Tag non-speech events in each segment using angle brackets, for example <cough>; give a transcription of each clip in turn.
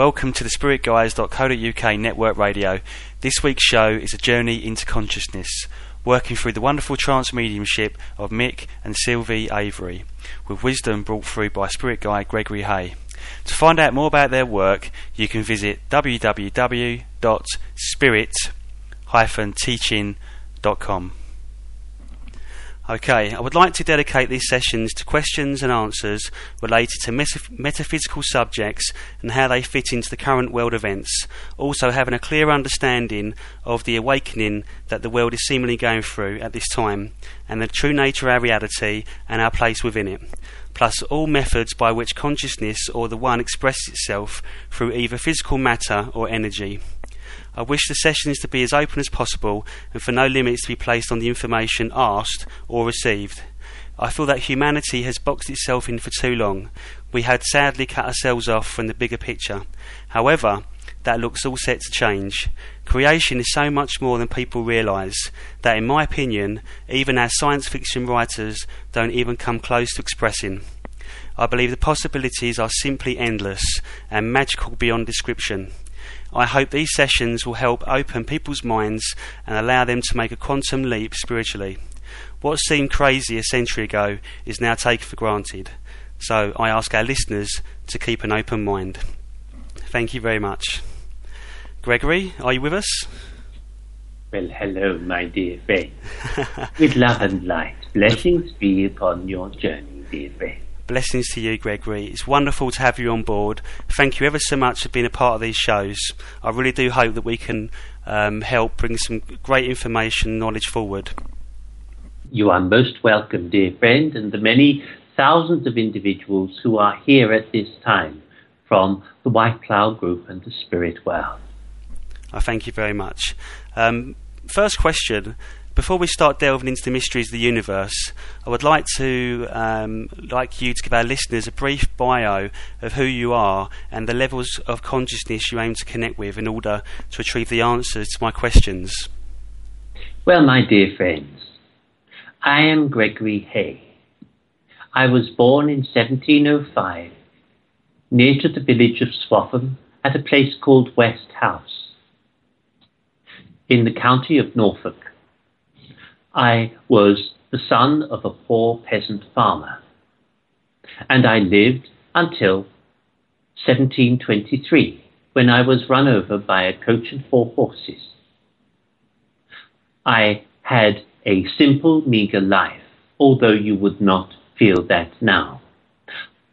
Welcome to the spiritguys.co.uk network radio. This week's show is a journey into consciousness, working through the wonderful trance mediumship of Mick and Sylvie Avery, with wisdom brought through by spirit guide Gregory Haye. To find out more about their work, you can visit www.spirit-teaching.com. Okay, I would like to dedicate these sessions to questions and answers related to metaphysical subjects and how they fit into the current world events, also having a clear understanding of the awakening that the world is seemingly going through at this time, and the true nature of our reality and our place within it, plus all methods by which consciousness or the One expresses itself through either physical matter or energy. I wish the sessions to be as open as possible and for no limits to be placed on the information asked or received. I feel that humanity has boxed itself in for too long. We had sadly cut ourselves off from the bigger picture. However, that looks all set to change. Creation is so much more than people realise that, in my opinion, even our science fiction writers don't even come close to expressing. I believe the possibilities are simply endless and magical beyond description. I hope these sessions will help open people's minds and allow them to make a quantum leap spiritually. What seemed crazy a century ago is now taken for granted. So I ask our listeners to keep an open mind. Thank you very much. Gregory, are you with us? Well, hello, my dear friend. With love and light, blessings be upon your journey, dear friend. Blessings to you, Gregory. It's wonderful to have you on board. Thank you ever so much for being a part of these shows. I really do hope that we can um, help bring some great information and knowledge forward. You are most welcome, dear friend, and the many thousands of individuals who are here at this time from the White Cloud Group and the Spirit World. I thank you very much. Um, first question before we start delving into the mysteries of the universe, I would like to um, like you to give our listeners a brief bio of who you are and the levels of consciousness you aim to connect with in order to retrieve the answers to my questions. Well, my dear friends, I am Gregory Haye. I was born in 1705 near to the village of Swaffham at a place called West House in the county of Norfolk. I was the son of a poor peasant farmer, and I lived until 1723 when I was run over by a coach and four horses. I had a simple, meagre life, although you would not feel that now.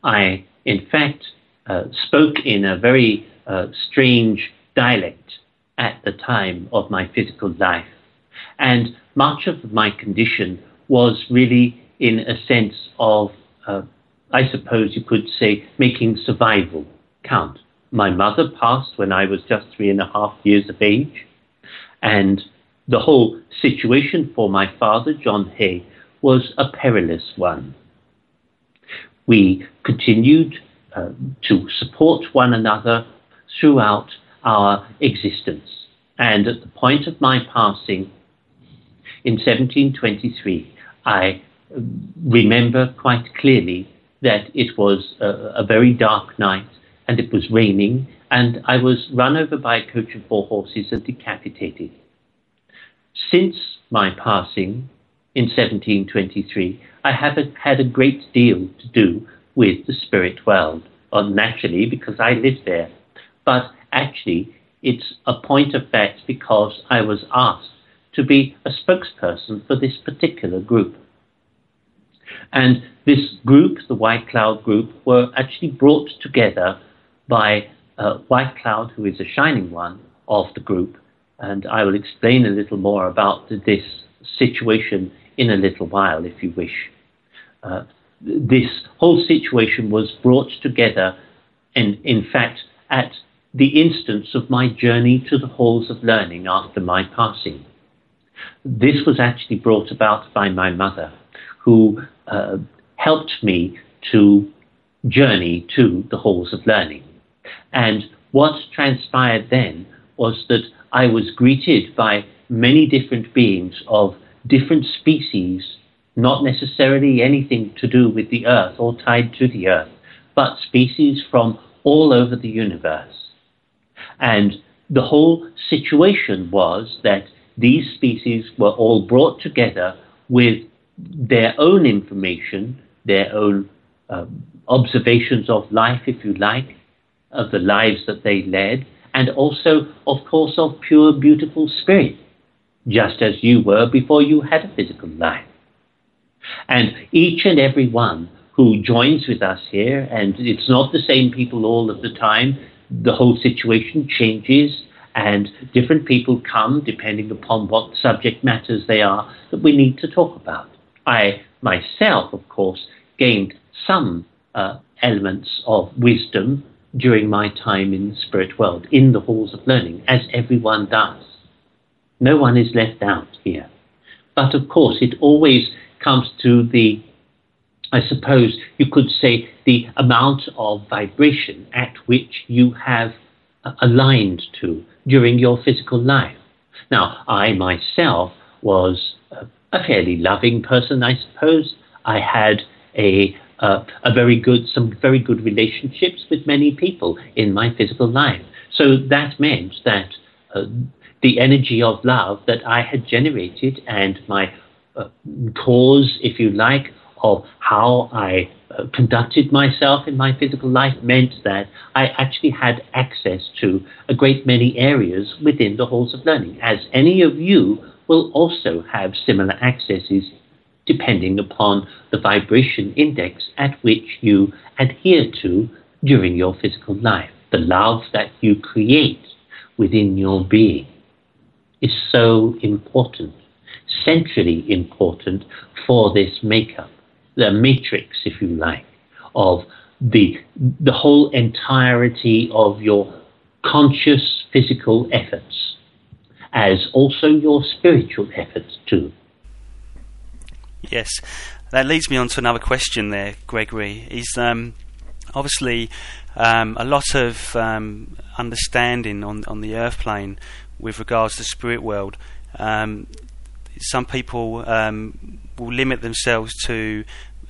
I, in fact, uh, spoke in a very uh, strange dialect at the time of my physical life and much of my condition was really in a sense of, uh, I suppose you could say, making survival count. My mother passed when I was just three and a half years of age, and the whole situation for my father, John Haye, was a perilous one. We continued uh, to support one another throughout our existence. And at the point of my passing, in 1723, I remember quite clearly that it was a, a, very dark night and it was raining, and I was run over by a coach of four horses and decapitated. Since my passing in 1723, I have a, had a great deal to do with the spirit world, well, naturally because I live there, but actually it's a point of fact because I was asked to be a spokesperson for this particular group. And this group, the White Cloud Group, were actually brought together by uh, White Cloud, who is a shining one of the group. And I will explain a little more about this situation in a little while, if you wish. Uh, this whole situation was brought together, and in fact, at the instance of my journey to the halls of learning after my passing. This was actually brought about by my mother, who uh, helped me to journey to the halls of learning. And what transpired then was that I was greeted by many different beings of different species, not necessarily anything to do with the earth or tied to the earth, but species from all over the universe. And the whole situation was that these species were all brought together with their own information, their own um, observations of life, if you like, of the lives that they led, and also, of course, of pure, beautiful spirit, just as you were before you had a physical life. And each and every one who joins with us here, and it's not the same people all of the time, the whole situation changes, and different people come depending upon what subject matters they are that we need to talk about. I myself, of course, gained some uh, elements of wisdom during my time in the spirit world, in the halls of learning, as everyone does. No one is left out here. But of course, it always comes to the, I suppose you could say, the amount of vibration at which you have aligned to during your physical life. Now, I myself was a fairly loving person, I suppose. I had a uh, a very good, some very good relationships with many people in my physical life. So that meant that uh, the energy of love that I had generated and my uh, cause, if you like, of how I uh, conducted myself in my physical life meant that I actually had access to a great many areas within the halls of learning, as any of you will also have similar accesses depending upon the vibration index at which you adhere to during your physical life. The love that you create within your being is so important, centrally important for this makeup, the matrix, if you like, of the, the whole entirety of your conscious physical efforts, as also your spiritual efforts too. Yes, that leads me on to another question there, Gregory. Is um, obviously um, a lot of um, understanding on on the earth plane with regards to the spirit world. Um, some people um, will limit themselves to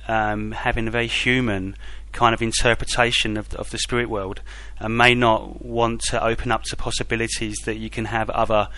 um, having a very human kind of interpretation of, of the spirit world and may not want to open up to possibilities that you can have other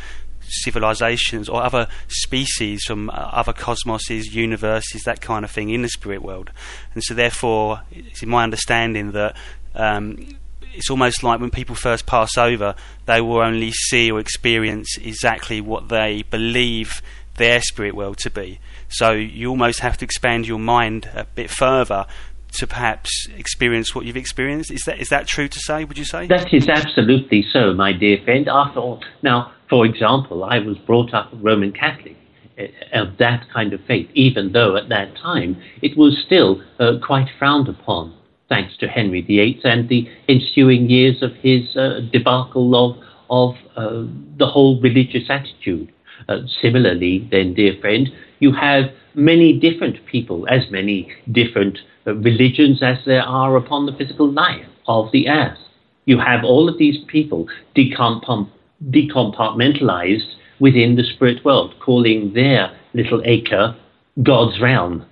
civilizations or other species from uh, other cosmoses, universes, that kind of thing in the spirit world. And so, therefore, it's in my understanding that um, it's almost like when people first pass over, they will only see or experience exactly what they believe their spirit world to be. So, you almost have to expand your mind a bit further to perhaps experience what you've experienced. Is that is that true to say? Would you say that is absolutely so, my dear friend? After all, now for example, I was brought up Roman Catholic eh, of that kind of faith, even though at that time it was still uh, quite frowned upon, thanks to Henry VIII and the ensuing years of his uh, debacle of, of uh, the whole religious attitude. Uh, similarly, then, dear friend, you have many different people, as many different uh, religions as there are upon the physical life of the earth. You have all of these people decomp- decompartmentalized within the spirit world, calling their little acre God's realm.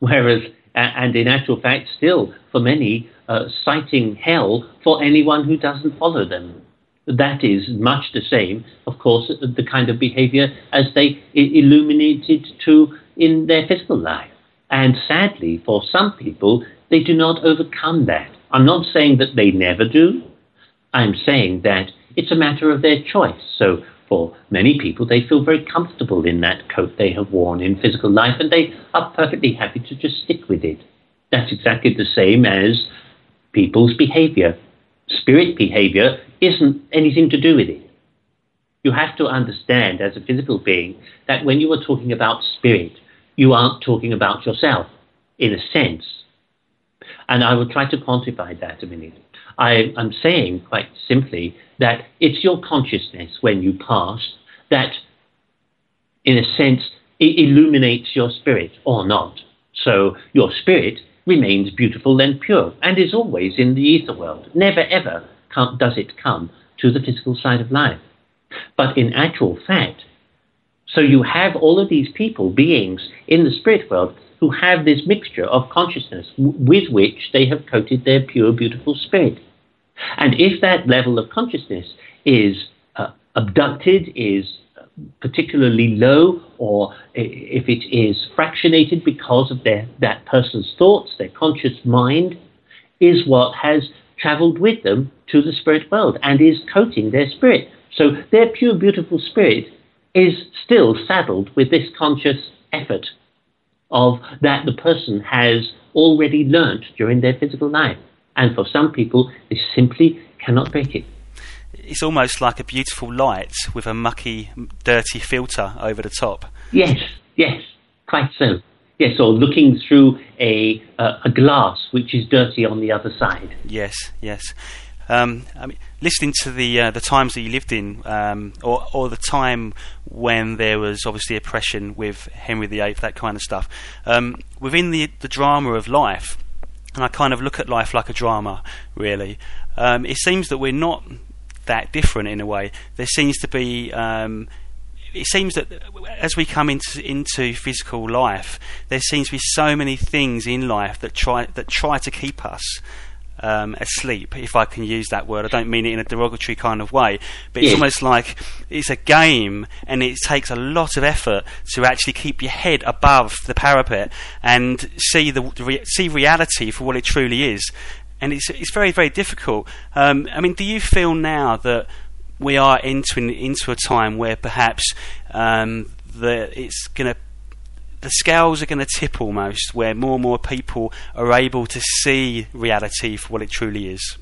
Whereas, and in actual fact, still for many, uh, citing hell for anyone who doesn't follow them. That is much the same, of course, the kind of behavior as they illuminated to in their physical life. And sadly, for some people, they do not overcome that. I'm not saying that they never do. I'm saying that it's a matter of their choice. So for many people, they feel very comfortable in that coat they have worn in physical life and they are perfectly happy to just stick with it. That's exactly the same as people's behavior. Spirit behavior isn't anything to do with it. You have to understand as a physical being that when you are talking about spirit, you aren't talking about yourself in a sense. And I will try to quantify that a minute. I, am saying quite simply that it's your consciousness when you pass that, in a sense, it illuminates your spirit or not. So your spirit remains beautiful and pure and is always in the ether world. Never ever come, does it come to the physical side of life. But in actual fact, so you have all of these people, beings in the spirit world, who have this mixture of consciousness with which they have coated their pure, beautiful spirit. And if that level of consciousness is uh, abducted, is particularly low, or if it is fractionated because of their, that person's thoughts, their conscious mind, is what has traveled with them to the spirit world and is coating their spirit. So their pure, beautiful spirit is still saddled with this conscious effort of that the person has already learnt during their physical life. And for some people, they simply cannot break it. It's almost like a beautiful light with a mucky, dirty filter over the top. Yes, yes, quite so. Yes, or looking through a uh, a glass which is dirty on the other side. Yes, yes. Um, I mean, listening to the uh, the times that you lived in, um, or or the time when there was obviously oppression with Henry VIII, that kind of stuff. Um, within the the drama of life, and I kind of look at life like a drama, really. Um, it seems that we're not that different in a way. There seems to be um, it seems that as we come into into physical life, there seems to be so many things in life that try that try to keep us um, asleep, if I can use that word. I don't mean it in a derogatory kind of way, but it's almost like it's a game, and it takes a lot of effort to actually keep your head above the parapet and see the see reality for what it truly is. And it's it's very very difficult. Um, I mean, do you feel now that we are entering into a time where perhaps um, the, it's going to the scales are going to tip almost, where more and more people are able to see reality for what it truly is.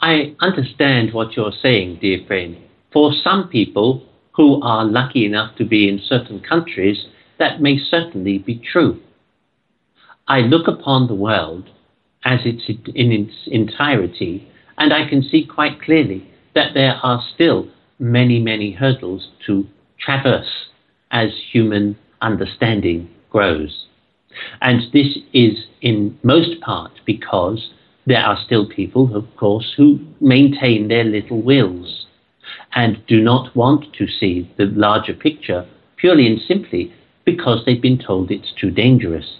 I understand what you're saying, dear friend. For some people who are lucky enough to be in certain countries, that may certainly be true. I look upon the world as it's in its entirety, and I can see quite clearly that there are still many, many hurdles to traverse as human understanding grows. And this is in most part because there are still people, of course, who maintain their little wills and do not want to see the larger picture purely and simply because they've been told it's too dangerous.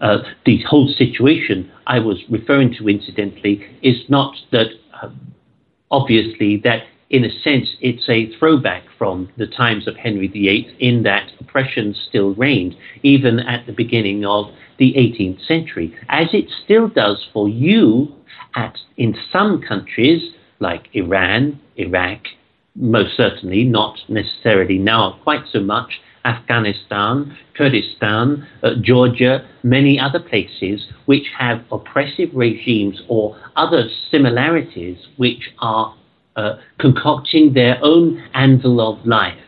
Uh, the whole situation I was referring to, incidentally, is not that uh, obviously that in a sense it's a throwback from the times of Henry VIII in that oppression still reigned, even at the beginning of the 18th century, as it still does for you at, in some countries like Iran, Iraq, most certainly, not necessarily now quite so much, Afghanistan, Kurdistan, uh, Georgia, many other places which have oppressive regimes or other similarities which are uh, concocting their own anvil of life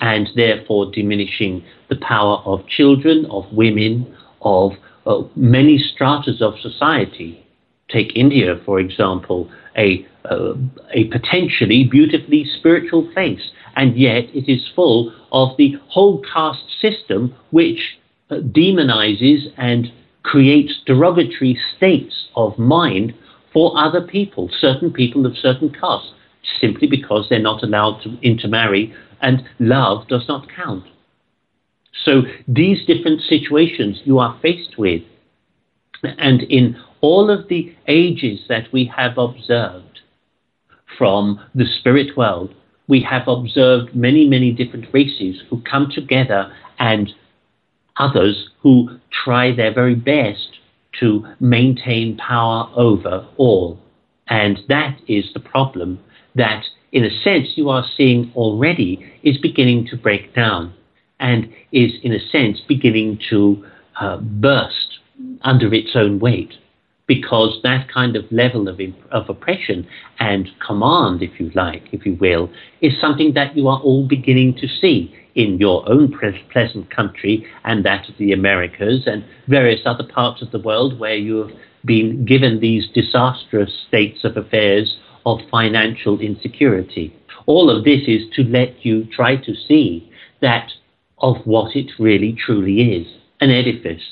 and therefore diminishing the power of children, of women, of uh, many stratas of society. Take India, for example, a, uh, a potentially beautifully spiritual place, and yet it is full of the whole caste system which uh, demonizes and creates derogatory states of mind for other people, certain people of certain castes, simply because they're not allowed to intermarry and love does not count. So these different situations you are faced with, and in all of the ages that we have observed from the spirit world, we have observed many, many different races who come together and others who try their very best to maintain power over all. And that is the problem that, in a sense, you are seeing already is beginning to break down and is, in a sense, beginning to uh, burst under its own weight. Because that kind of level of, of oppression and command, if you like, if you will, is something that you are all beginning to see in your own pleasant country and that of the Americas and various other parts of the world where you have been given these disastrous states of affairs of financial insecurity. All of this is to let you try to see that of what it really truly is an edifice,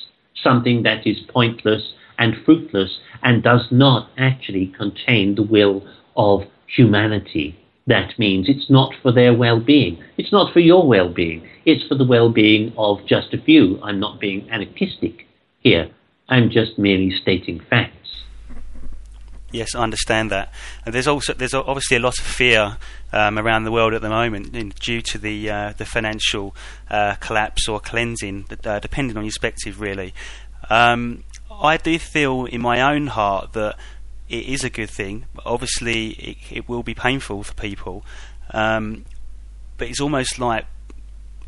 something that is pointless and fruitless and does not actually contain the will of humanity. That means it's not for their well being. It's not for your well being. It's for the well being of just a few. I'm not being anarchistic here. I'm just merely stating facts. Yes, I understand that. And there's also there's obviously a lot of fear um, around the world at the moment in, due to the uh, the financial uh, collapse or cleansing, uh, depending on your perspective, really. Um, I do feel in my own heart that it is a good thing. Obviously, it, it will be painful for people, um, but it's almost like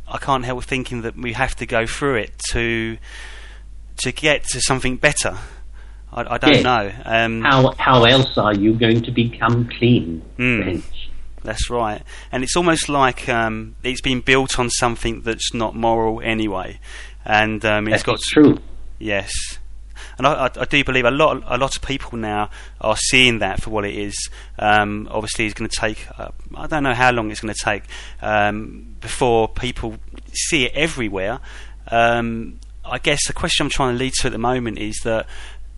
I can't help thinking that we have to go through it to to get to something better. I, I don't yes. know. Um, how how else are you going to become clean? Mm, that's right, and it's almost like um, it's been built on something that's not moral anyway, and um, it's got true. Yes, and I, I, do believe a lot a lot of people now are seeing that for what it is. Um, obviously, it's going to take uh, I don't know how long it's going to take um, before people see it everywhere. Um, I guess the question I'm trying to lead to at the moment is that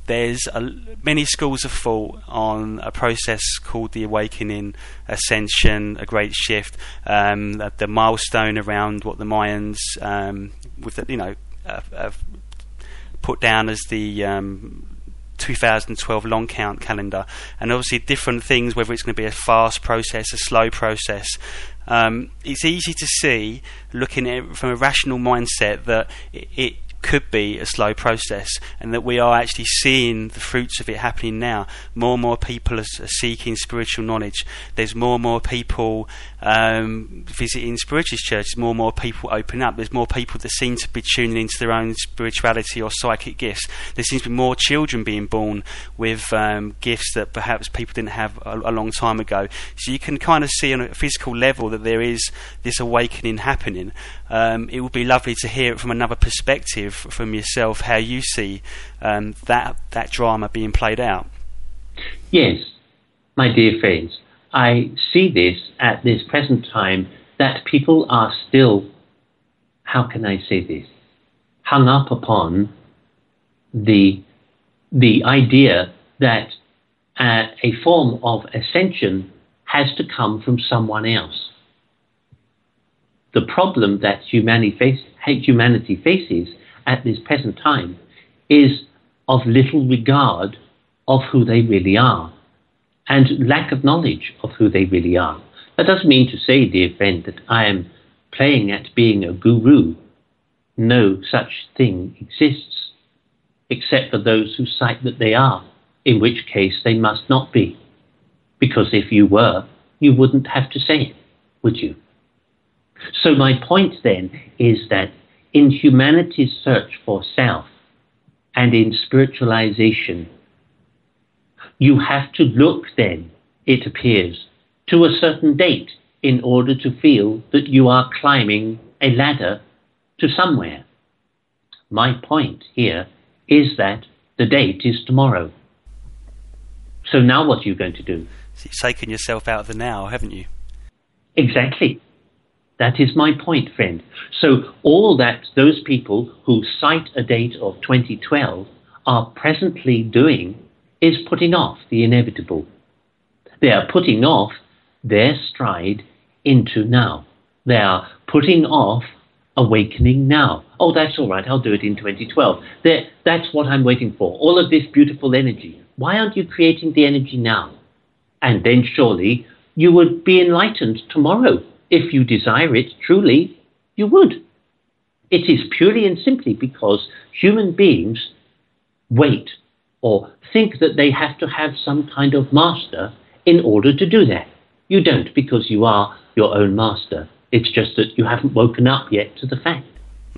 there's a, many schools of thought on a process called the awakening, ascension, a great shift, um, the, the, milestone around what the Mayans, um, with the, you know, have put down as the um, 2012 long count calendar, and obviously different things, whether it's going to be a fast process, a slow process. Um, it's easy to see, looking at it from a rational mindset, that it, it could be a slow process and that we are actually seeing the fruits of it happening now. More and more people are, seeking spiritual knowledge. There's more and more people um, visiting spiritualist churches, more and more people open up. There's more people that seem to be tuning into their own spirituality or psychic gifts. There seems to be more children being born with um, gifts that perhaps people didn't have a, a long time ago. So you can kind of see on a physical level that there is this awakening happening. Um, it would be lovely to hear it from another perspective from yourself how you see um, that that drama being played out. Yes, my dear friends, I see this at this present time that people are still, how can I say this, hung up upon the the idea that uh, a form of ascension has to come from someone else. The problem that humanity, face, humanity faces at this present time is of little regard of who they really are and lack of knowledge of who they really are. That doesn't mean to say, dear friend, that I am playing at being a guru. No such thing exists, except for those who cite that they are, in which case they must not be. Because if you were, you wouldn't have to say it, would you? So, my point then is that in humanity's search for self and in spiritualization, you have to look then, it appears, to a certain date in order to feel that you are climbing a ladder to somewhere. My point here is that the date is tomorrow. So now what are you going to do? So you've taken yourself out of the now, haven't you? Exactly. That is my point, friend. So all that those people who cite a date of 2012 are presently doing is putting off the inevitable. They are putting off their stride into now. They are putting off awakening now. Oh, that's all right. I'll do it in 2012. They're, that's what I'm waiting for. All of this beautiful energy. Why aren't you creating the energy now? And then surely you would be enlightened tomorrow if you desire it truly, you would. It is purely and simply because human beings wait or think that they have to have some kind of master in order to do that. You don't because you are your own master. It's just that you haven't woken up yet to the fact.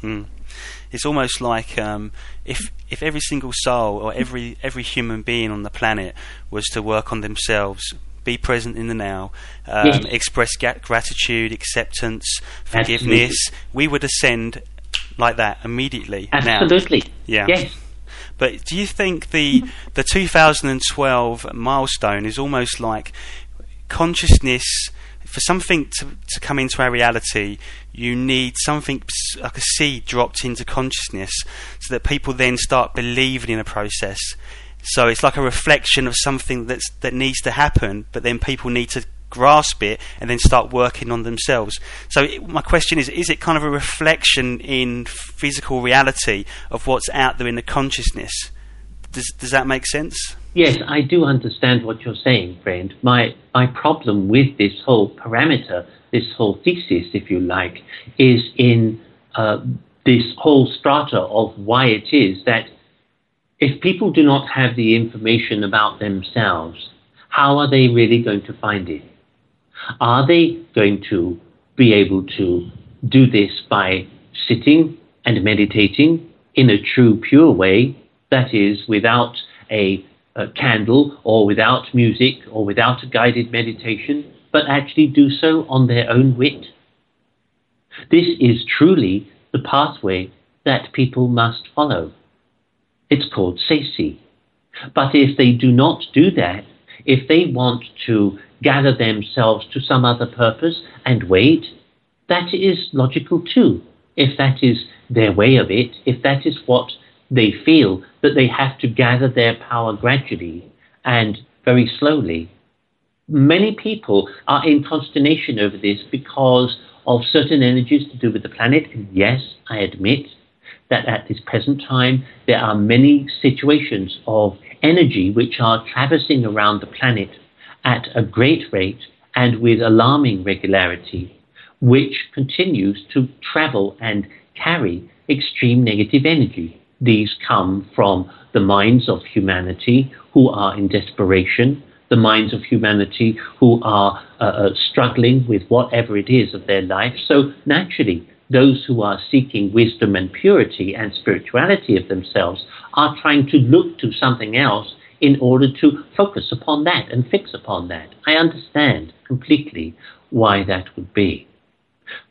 Mm. It's almost like um, if if every single soul or every every human being on the planet was to work on themselves be present in the now, um, yes. express gratitude, acceptance, forgiveness, Absolutely. we would ascend like that immediately. Absolutely. Now. Yeah. Yes. But do you think the the 2012 milestone is almost like consciousness? For something to, to come into our reality, you need something like a seed dropped into consciousness so that people then start believing in a process so it's like a reflection of something that's that needs to happen, but then people need to grasp it and then start working on themselves. So it, my question is: Is it kind of a reflection in physical reality of what's out there in the consciousness? Does, does that make sense? Yes, I do understand what you're saying, friend. My, my problem with this whole parameter, this whole thesis, if you like, is in uh, this whole strata of why it is that if people do not have the information about themselves, how are they really going to find it? Are they going to be able to do this by sitting and meditating in a true, pure way, that is, without a, a candle or without music or without a guided meditation, but actually do so on their own wit? This is truly the pathway that people must follow. It's called Sesi. But if they do not do that, if they want to gather themselves to some other purpose and wait, that is logical too. If that is their way of it, if that is what they feel, that they have to gather their power gradually and very slowly. Many people are in consternation over this because of certain energies to do with the planet. And yes, I admit that at this present time there are many situations of energy which are traversing around the planet at a great rate and with alarming regularity, which continues to travel and carry extreme negative energy. These come from the minds of humanity who are in desperation, the minds of humanity who are uh, uh, struggling with whatever it is of their life. So naturally, those who are seeking wisdom and purity and spirituality of themselves are trying to look to something else in order to focus upon that and fix upon that. I understand completely why that would be.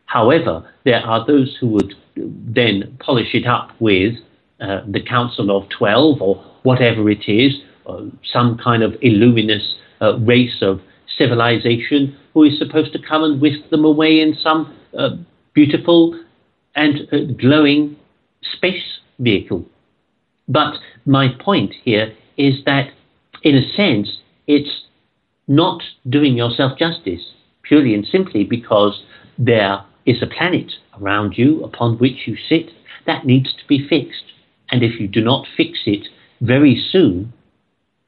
However, there are those who would then polish it up with uh, the Council of Twelve or whatever it is, uh, some kind of illuminous uh, race of civilization who is supposed to come and whisk them away in some uh, beautiful and uh, glowing space vehicle. But my point here is that, in a sense, it's not doing yourself justice, purely and simply because there is a planet around you upon which you sit that needs to be fixed. And if you do not fix it very soon,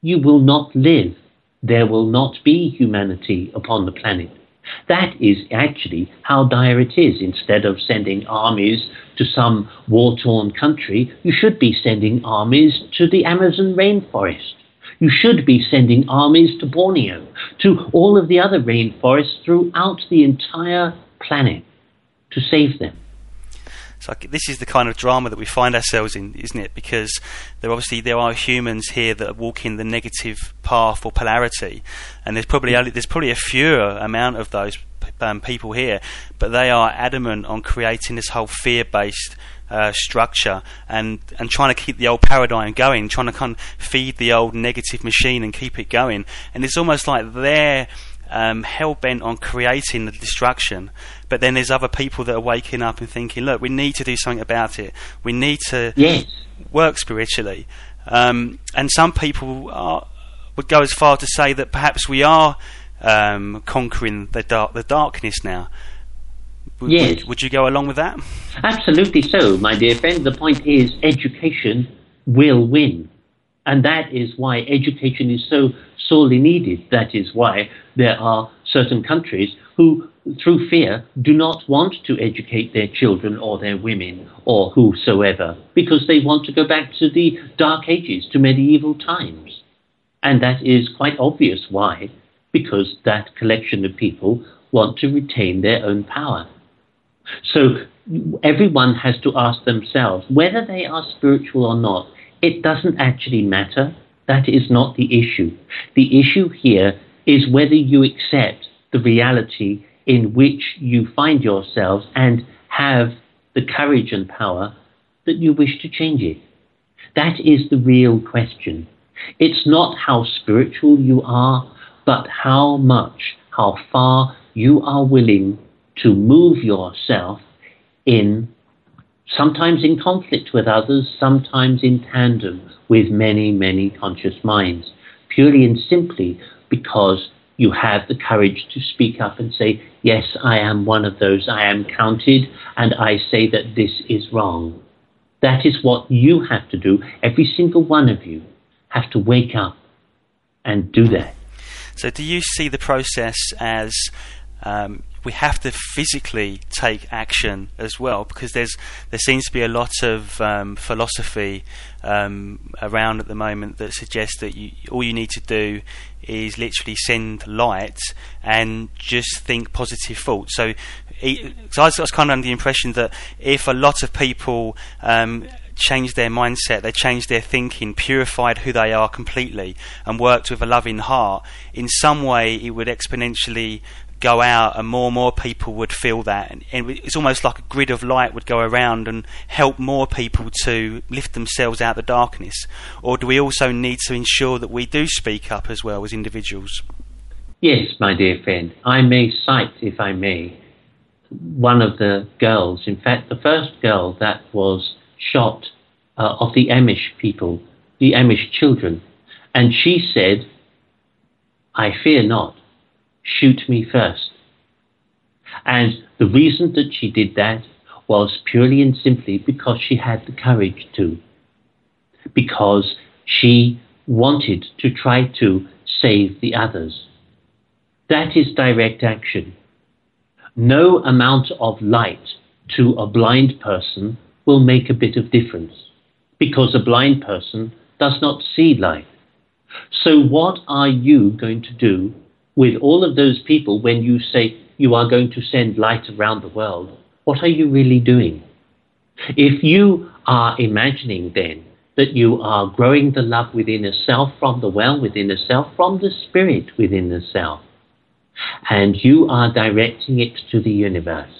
you will not live. There will not be humanity upon the planet. That is actually how dire it is. Instead of sending armies to some war torn country, you should be sending armies to the Amazon rainforest. You should be sending armies to Borneo, to all of the other rainforests throughout the entire planet to save them. So this is the kind of drama that we find ourselves in, isn't it? Because there obviously there are humans here that are walking the negative path or polarity, and there's probably only, there's probably a fewer amount of those um, people here, but they are adamant on creating this whole fear-based uh, structure and and trying to keep the old paradigm going, trying to kind of feed the old negative machine and keep it going. And it's almost like they're um, hell bent on creating the destruction, but then there's other people that are waking up and thinking, look, we need to do something about it. We need to yes. work spiritually. Um, and some people are, would go as far to say that perhaps we are um, conquering the dark, the darkness now. W- yes. Would, would you go along with that? Absolutely so, my dear friend. The point is, education will win. And that is why education is so sorely needed. That is why there are certain countries who, through fear, do not want to educate their children or their women or whosoever because they want to go back to the dark ages, to medieval times. And that is quite obvious why, because that collection of people want to retain their own power. So everyone has to ask themselves whether they are spiritual or not. It doesn't actually matter that is not the issue. The issue here is whether you accept the reality in which you find yourselves and have the courage and power that you wish to change it. That is the real question. It's not how spiritual you are, but how much, how far you are willing to move yourself in, sometimes in conflict with others, sometimes in tandem with many, many conscious minds, purely and simply because you have the courage to speak up and say, Yes, I am one of those. I am counted, and I say that this is wrong. That is what you have to do, every single one of you. have to wake up and do that. So, do you see the process as um, we have to physically take action as well? Because there's there seems to be a lot of um, philosophy um, around at the moment that suggests that you, all you need to do is literally send light and just think positive thoughts. So, so I was kind of under the impression that if a lot of people um, changed their mindset, they changed their thinking, purified who they are completely, and worked with a loving heart, in some way it would exponentially go out and more and more people would feel that. And it's almost like a grid of light would go around and help more people to lift themselves out of the darkness. Or do we also need to ensure that we do speak up as well as individuals? Yes my dear friend. I may cite if i may one of the girls. In fact the first girl that was shot uh, of the amish people the amish children. And she said i fear not shoot me first. And the reason that she did that was purely and simply because she had the courage to. Because she wanted to try to save the others. That is direct action. No amount of light to a blind person will make a bit of difference because a blind person does not see light. So, what are you going to do with all of those people when you say you are going to send light around the world, what are you really doing? If you are imagining then that you are growing the love within a self from the well within a self, from the spirit within the self, and you are directing it to the universe,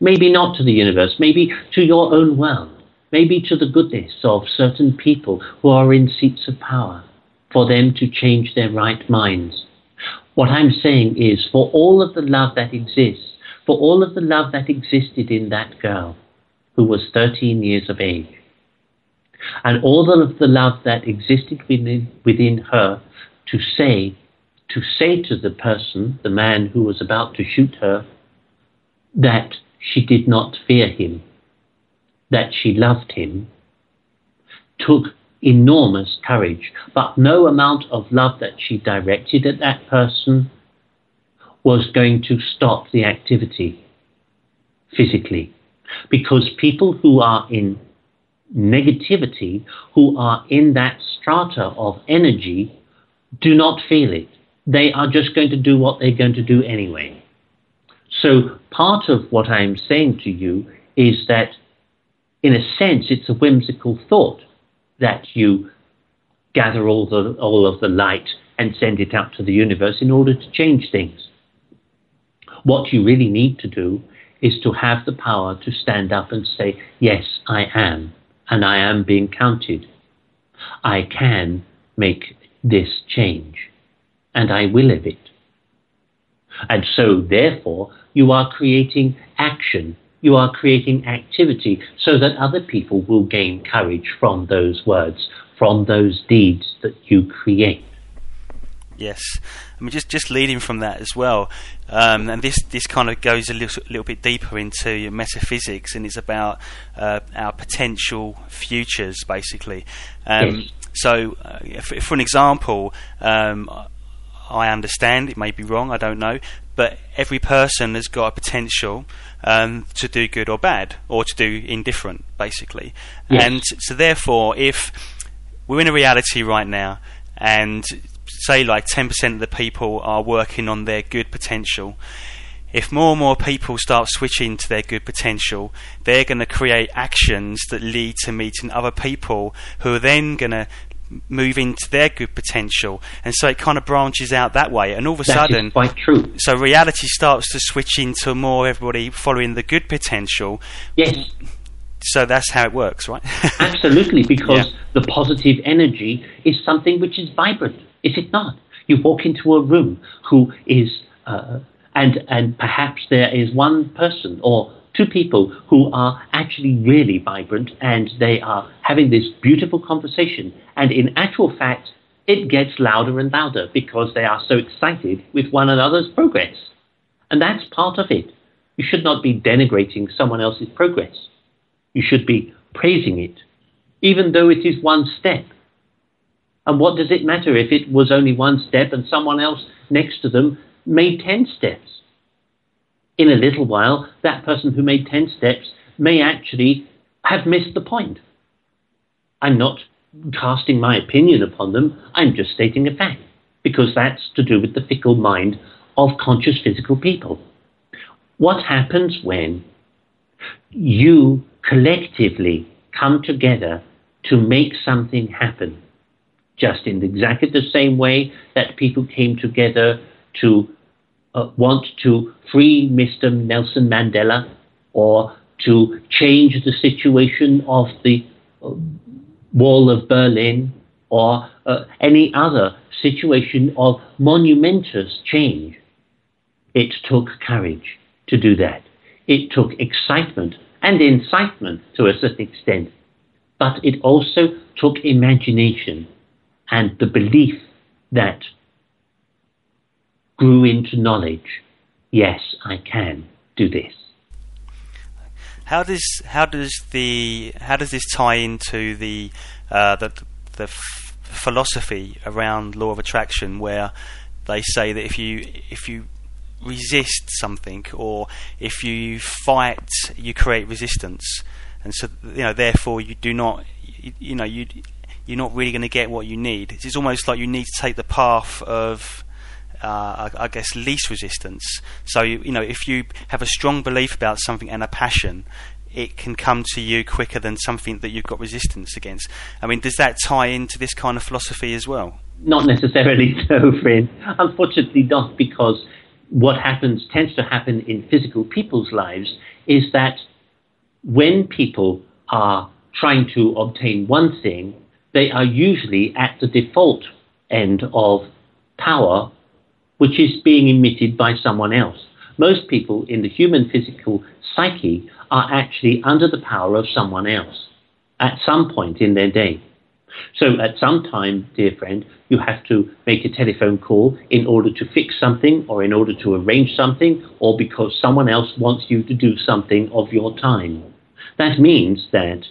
maybe not to the universe, maybe to your own world, maybe to the goodness of certain people who are in seats of power, for them to change their right minds what I'm saying is, for all of the love that exists, for all of the love that existed in that girl who was 13 years of age, and all of the love that existed within, within her to say, to say to the person, the man who was about to shoot her, that she did not fear him, that she loved him, took enormous courage, but no amount of love that she directed at that person was going to stop the activity physically. Because people who are in negativity, who are in that strata of energy, do not feel it. They are just going to do what they're going to do anyway. So, part of what I'm saying to you is that, in a sense, it's a whimsical thought that you gather all the all of the light and send it out to the universe in order to change things. What you really need to do is to have the power to stand up and say, Yes, I am, and I am being counted. I can make this change, and I will live it. And so, therefore, you are creating action you are creating activity so that other people will gain courage from those words, from those deeds that you create. Yes, I mean just just leading from that as well, um, and this this kind of goes a little, little bit deeper into metaphysics, and it's about uh, our potential futures, basically. Um, yes. So, uh, for an example, um, I understand it may be wrong, I don't know, but every person has got a potential um, to do good or bad, or to do indifferent, basically. Yes. And so, therefore, if we're in a reality right now, and say like 10% of the people are working on their good potential, if more and more people start switching to their good potential, they're going to create actions that lead to meeting other people who are then going to move into their good potential, and so it kind of branches out that way. And all of a that sudden, quite true. So reality starts to switch into more everybody following the good potential. Yes. So that's how it works, right? <laughs> Absolutely, because yeah. the positive energy is something which is vibrant. Is it not? You walk into a room who is, uh, and and perhaps there is one person or two people who are actually really vibrant and they are having this beautiful conversation. And in actual fact, it gets louder and louder because they are so excited with one another's progress. And that's part of it. You should not be denigrating someone else's progress. You should be praising it, even though it is one step. And what does it matter if it was only one step and someone else next to them made 10 steps? In a little while, that person who made 10 steps may actually have missed the point. I'm not casting my opinion upon them, I'm just stating a fact, because that's to do with the fickle mind of conscious physical people. What happens when you collectively come together to make something happen? Just in exactly the same way that people came together to uh, want to free Mr. Nelson Mandela or to change the situation of the uh, Wall of Berlin or uh, any other situation of monumentous change. It took courage to do that. It took excitement and incitement to a certain extent, but it also took imagination and the belief that grew into knowledge. Yes, I can do this. How does how does the how does this tie into the uh, the the f- philosophy around law of attraction, where they say that if you if you resist something or if you fight, you create resistance, and so you know therefore you do not you, you know you you're not really going to get what you need. It's almost like you need to take the path of uh, I, guess least resistance. So you, you know, if you have a strong belief about something and a passion, it can come to you quicker than something that you've got resistance against. I mean, does that tie into this kind of philosophy as well? Not necessarily <laughs> so, friend. Unfortunately, not because what happens tends to happen in physical people's lives is that when people are trying to obtain one thing, they are usually at the default end of power which is being emitted by someone else. Most people in the human physical psyche are actually under the power of someone else at some point in their day. So at some time, dear friend, you have to make a telephone call in order to fix something or in order to arrange something or because someone else wants you to do something of your time. That means that,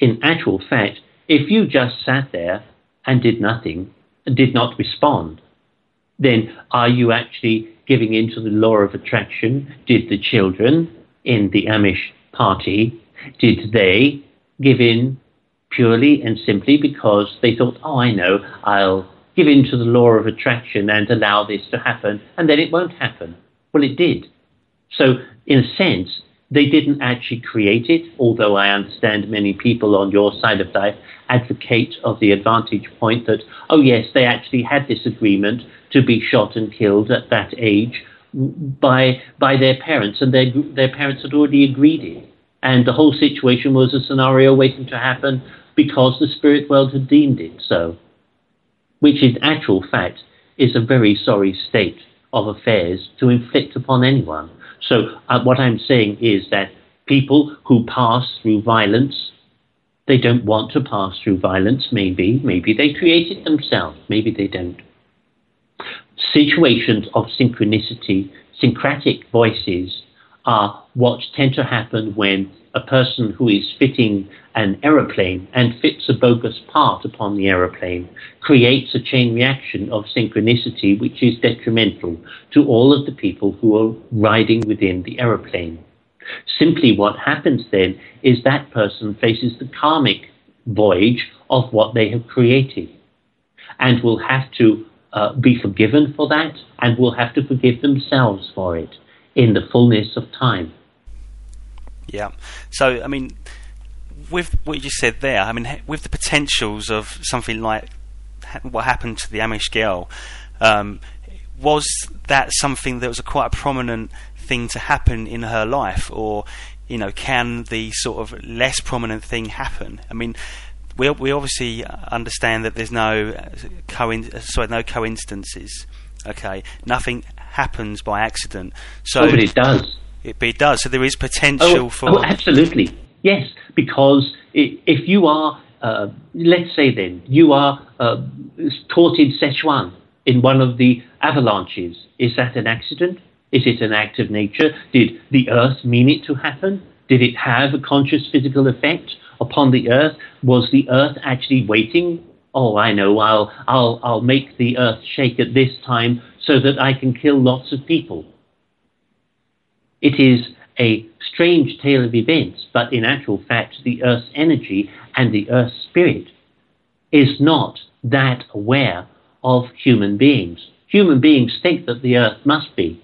in actual fact, if you just sat there and did nothing, did not respond, then are you actually giving in to the law of attraction? Did the children in the Amish party, did they give in purely and simply because they thought, oh, I know, I'll give in to the law of attraction and allow this to happen, and then it won't happen? Well, it did. So, in a sense, they didn't actually create it, although I understand many people on your side of life advocate of the advantage point that, oh yes, they actually had this agreement to be shot and killed at that age by by their parents, and their their parents had already agreed it, and the whole situation was a scenario waiting to happen because the spirit world had deemed it so, which in actual fact is a very sorry state of affairs to inflict upon anyone. So, uh, what I'm saying is that people who pass through violence, they don't want to pass through violence, maybe. Maybe they create it themselves. Maybe they don't. Situations of synchronicity, syncretic voices, are what tend to happen when a person who is fitting an aeroplane and fits a bogus part upon the aeroplane creates a chain reaction of synchronicity which is detrimental to all of the people who are riding within the aeroplane. Simply what happens then is that person faces the karmic voyage of what they have created and will have to uh, be forgiven for that and will have to forgive themselves for it in the fullness of time. Yeah. So, I mean, with what you just said there, I mean, with the potentials of something like what happened to the Amish girl, um, was that something that was a quite a prominent thing to happen in her life, or you know, can the sort of less prominent thing happen? I mean, we we obviously understand that there's no coin- sorry, no coincidences. Okay, nothing happens by accident. So, oh, but it does. It, it does. So there is potential oh, for. Oh, absolutely. Yes, because if you are, uh, let's say then, you are uh, caught in Sichuan in one of the avalanches, is that an accident? Is it an act of nature? Did the earth mean it to happen? Did it have a conscious physical effect upon the earth? Was the earth actually waiting oh, I know, I'll, I'll, I'll make the earth shake at this time so that I can kill lots of people. It is a strange tale of events, but in actual fact, the earth's energy and the earth's spirit is not that aware of human beings. Human beings think that the earth must be,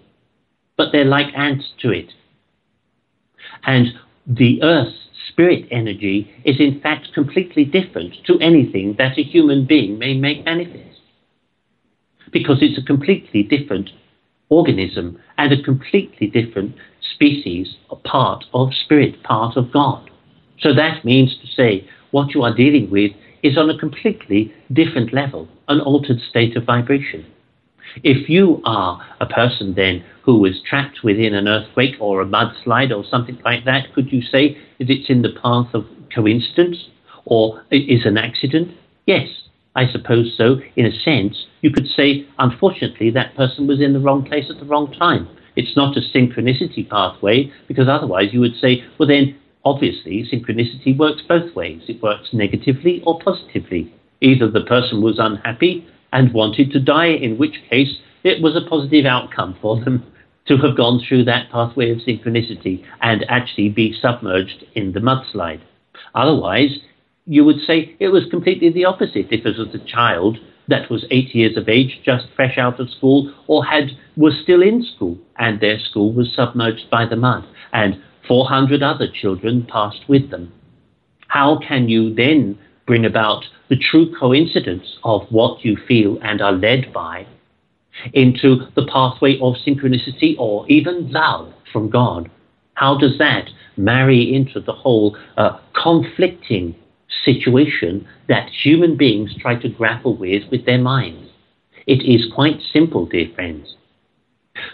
but they're like ants to it. And the earth's spirit energy is in fact completely different to anything that a human being may make manifest. Because it's a completely different organism and a completely different species, a part of spirit, part of God. So that means to say what you are dealing with is on a completely different level, an altered state of vibration. If you are a person then who was trapped within an earthquake or a mudslide or something like that, could you say that it's in the path of coincidence or is an accident? Yes, I suppose so. In a sense, you could say, unfortunately, that person was in the wrong place at the wrong time. It's not a synchronicity pathway, because otherwise you would say, well, then obviously synchronicity works both ways. It works negatively or positively. Either the person was unhappy and wanted to die, in which case it was a positive outcome for them <laughs> to have gone through that pathway of synchronicity and actually be submerged in the mudslide. Otherwise, you would say it was completely the opposite. If it was a child that was eight years of age, just fresh out of school, or had was still in school, and their school was submerged by the mud, and 400 other children passed with them. How can you then bring about the true coincidence of what you feel and are led by into the pathway of synchronicity or even love from God? How does that marry into the whole uh, conflicting situation that human beings try to grapple with with their minds? It is quite simple, dear friends.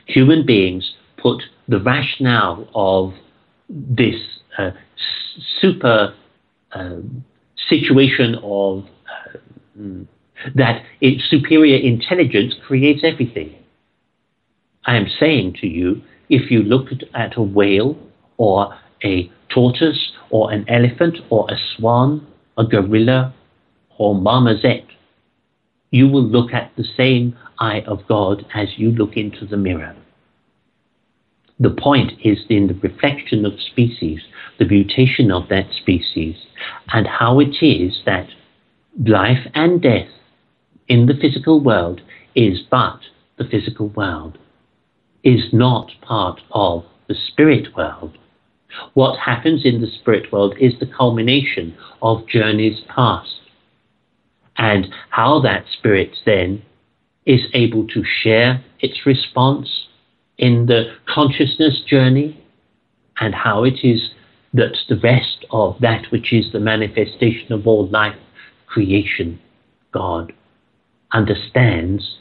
Human beings put the rationale of this uh, super um, situation of uh, that superior intelligence creates everything. I am saying to you, if you look at, at a whale or a tortoise or an elephant or a swan, a gorilla or marmoset, you will look at the same eye of God as you look into the mirror. The point is in the reflection of species, the mutation of that species, and how it is that life and death in the physical world is but the physical world, is not part of the spirit world. What happens in the spirit world is the culmination of journeys past, and how that spirit then is able to share its response in the consciousness journey and how it is that the rest of that which is the manifestation of all life, creation, God, understands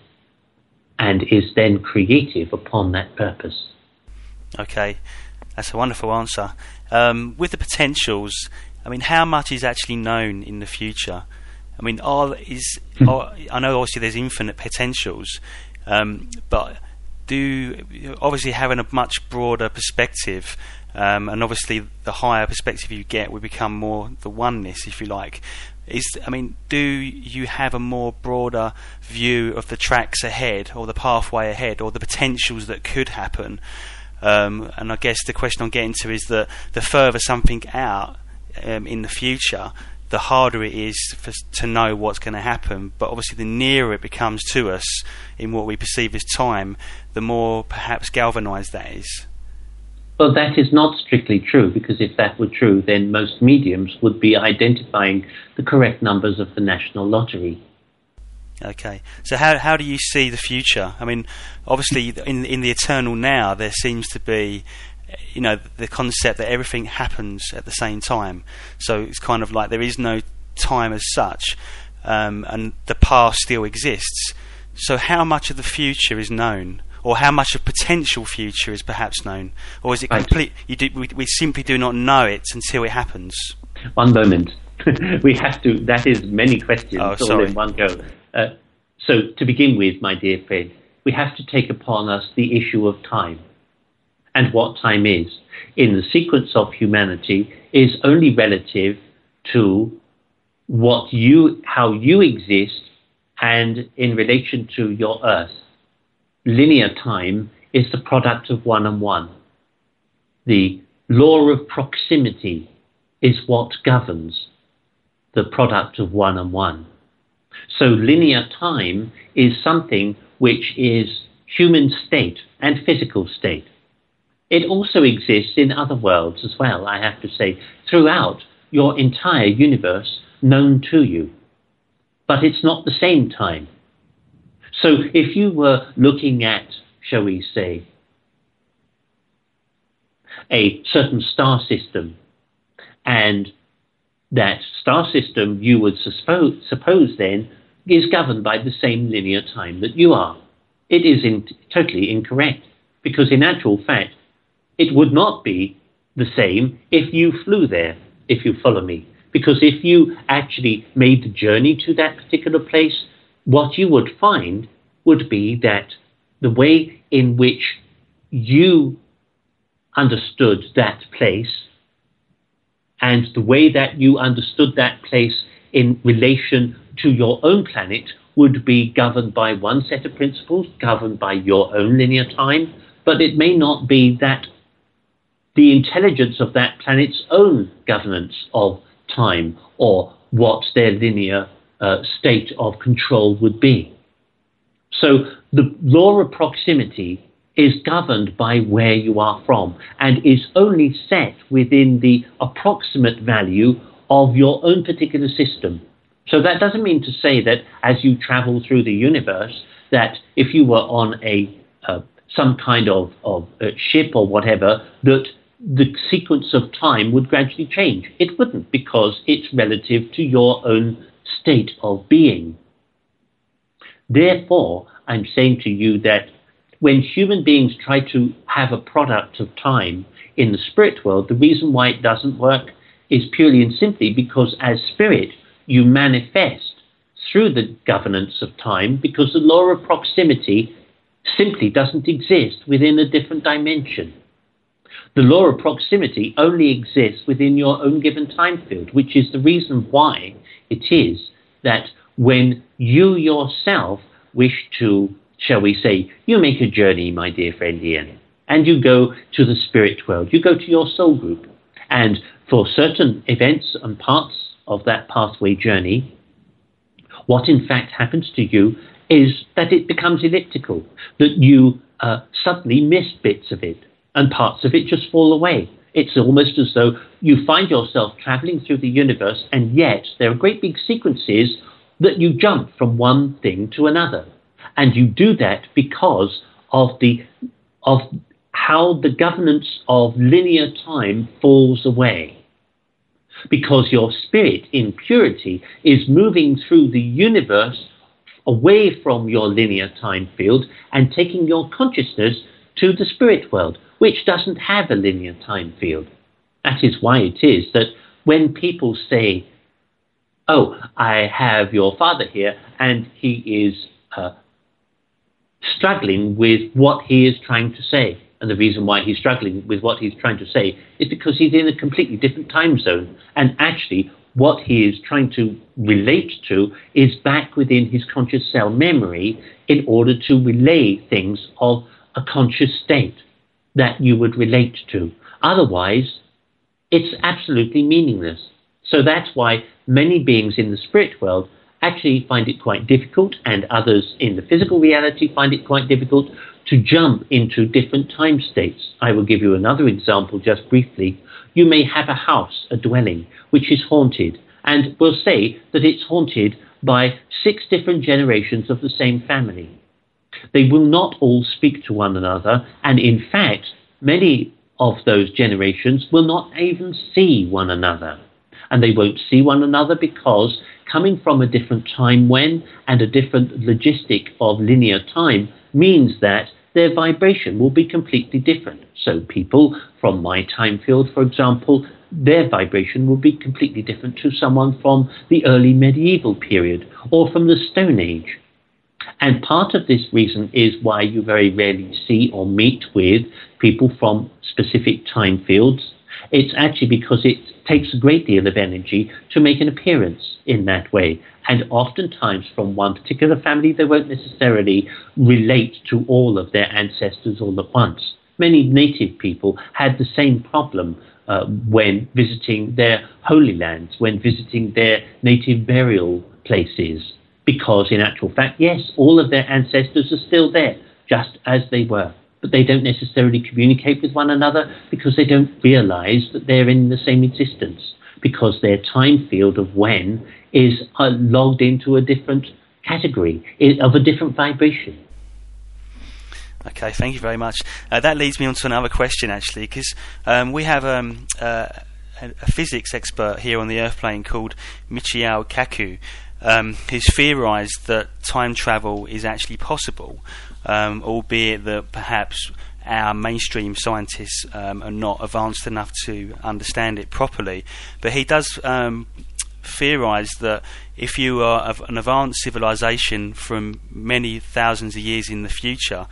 and is then creative upon that purpose. Okay, that's a wonderful answer. Um, with the potentials, I mean, how much is actually known in the future? I mean, are is hmm. are, I know obviously there's infinite potentials, um, but do obviously having a much broader perspective, um, and obviously the higher perspective you get, we become more the oneness, if you like. Is I mean, do you have a more broader view of the tracks ahead, or the pathway ahead, or the potentials that could happen? Um, and I guess the question I'm getting to is that the further something out um, in the future, the harder it is for, to know what's going to happen. But obviously, the nearer it becomes to us in what we perceive as time, the more perhaps galvanized that is. Well, that is not strictly true, because if that were true, then most mediums would be identifying the correct numbers of the national lottery. Okay, so how how do you see the future? I mean, obviously, in in the eternal now, there seems to be you know the concept that everything happens at the same time. So it's kind of like there is no time as such, um, and the past still exists. So how much of the future is known, or how much of potential future is perhaps known, or is it complete? Do, we, we simply do not know it until it happens. One moment. <laughs> we have to. That is many questions oh, all in one go. Uh, so to begin with, my dear Fred, we have to take upon us the issue of time and what time is in the sequence of humanity is only relative to what you, how you exist, and in relation to your Earth. Linear time is the product of one and one. The law of proximity is what governs the product of one and one. So linear time is something which is human state and physical state. It also exists in other worlds as well, I have to say, throughout your entire universe known to you. But it's not the same time. So if you were looking at, shall we say, a certain star system, and that star system you would suppose, suppose then is governed by the same linear time that you are. It is in, totally incorrect because, in actual fact, it would not be the same if you flew there, if you follow me. Because if you actually made the journey to that particular place, what you would find would be that the way in which you understood that place and the way that you understood that place in relation to your own planet would be governed by one set of principles, governed by your own linear time, but it may not be that the intelligence of that planet's own governance of time or what their linear uh, state of control would be. So the law of proximity is governed by where you are from and is only set within the approximate value of your own particular system. So that doesn't mean to say that as you travel through the universe, that if you were on a uh, some kind of, of uh, ship or whatever, that the sequence of time would gradually change. It wouldn't because it's relative to your own state of being. Therefore, I'm saying to you that when human beings try to have a product of time in the spirit world, the reason why it doesn't work is purely and simply because as spirit, you manifest through the governance of time because the law of proximity simply doesn't exist within a different dimension. The law of proximity only exists within your own given time field, which is the reason why it is that when you yourself wish to shall we say, you make a journey, my dear friend Ian, and you go to the spirit world, you go to your soul group, and for certain events and parts of that pathway journey, what in fact happens to you is that it becomes elliptical, that you uh, suddenly miss bits of it, and parts of it just fall away. It's almost as though you find yourself traveling through the universe, and yet there are great big sequences that you jump from one thing to another. And you do that because of the of how the governance of linear time falls away. Because your spirit in purity is moving through the universe away from your linear time field and taking your consciousness to the spirit world, which doesn't have a linear time field. That is why it is that when people say, Oh, I have your father here, and he is uh, struggling with what he is trying to say. And the reason why he's struggling with what he's trying to say is because he's in a completely different time zone. And actually, what he is trying to relate to is back within his conscious cell memory in order to relay things of a conscious state that you would relate to. Otherwise, it's absolutely meaningless. So that's why many beings in the spirit world actually find it quite difficult, and others in the physical reality find it quite difficult to jump into different time states. I will give you another example just briefly. You may have a house, a dwelling, which is haunted, and we'll say that it's haunted by six different generations of the same family. They will not all speak to one another, and in fact, many of those generations will not even see one another. And they won't see one another because coming from a different time when and a different logistic of linear time means that their vibration will be completely different. So, people from my time field, for example, their vibration will be completely different to someone from the early medieval period or from the Stone Age. And part of this reason is why you very rarely see or meet with people from specific time fields It's actually because it takes a great deal of energy to make an appearance in that way. And oftentimes, from one particular family, they won't necessarily relate to all of their ancestors all at once. Many native people had the same problem uh, when visiting their holy lands, when visiting their native burial places, because in actual fact, yes, all of their ancestors are still there, just as they were but they don't necessarily communicate with one another because they don't realize that they're in the same existence because their time field of when is uh, logged into a different category of a different vibration. Okay, thank you very much. Uh, that leads me on to another question, actually, because um, we have um, uh, a physics expert here on the Earth plane called Michio Kaku, um, who's theorized that time travel is actually possible um, albeit that perhaps our mainstream scientists um, are not advanced enough to understand it properly. But he does um, theorize that if you are an advanced civilization from many thousands of years in the future,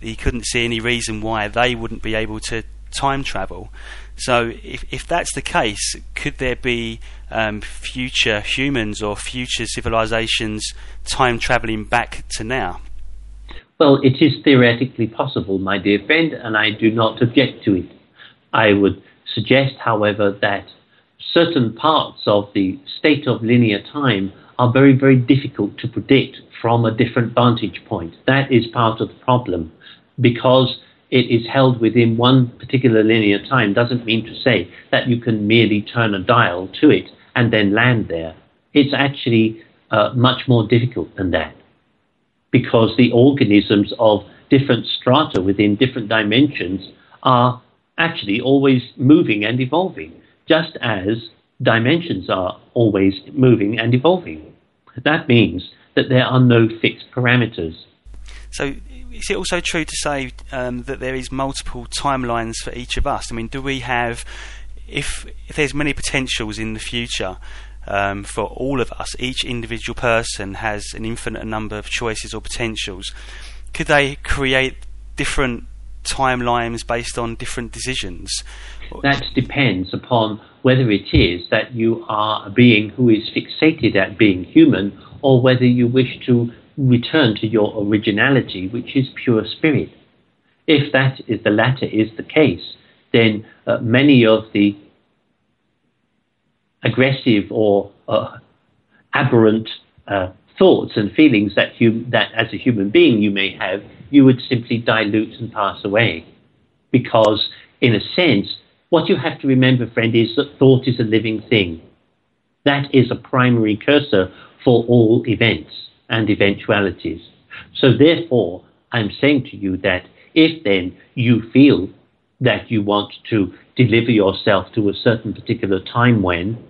he couldn't see any reason why they wouldn't be able to time travel. So, if, if that's the case, could there be um, future humans or future civilizations time traveling back to now? Well, it is theoretically possible, my dear friend, and I do not object to it. I would suggest, however, that certain parts of the state of linear time are very, very difficult to predict from a different vantage point. That is part of the problem. Because it is held within one particular linear time doesn't mean to say that you can merely turn a dial to it and then land there. It's actually uh, much more difficult than that because the organisms of different strata within different dimensions are actually always moving and evolving, just as dimensions are always moving and evolving. That means that there are no fixed parameters. So, is it also true to say um, that there is multiple timelines for each of us? I mean, do we have, if if there's many potentials in the future, um, for all of us. Each individual person has an infinite number of choices or potentials. Could they create different timelines based on different decisions? That depends upon whether it is that you are a being who is fixated at being human or whether you wish to return to your originality, which is pure spirit. If that is the latter is the case, then uh, many of the aggressive or uh, aberrant uh, thoughts and feelings that, hum- that as a human being you may have, you would simply dilute and pass away. Because, in a sense, what you have to remember, friend, is that thought is a living thing. That is a primary cursor for all events and eventualities. So, therefore, I'm saying to you that if then you feel that you want to deliver yourself to a certain particular time when,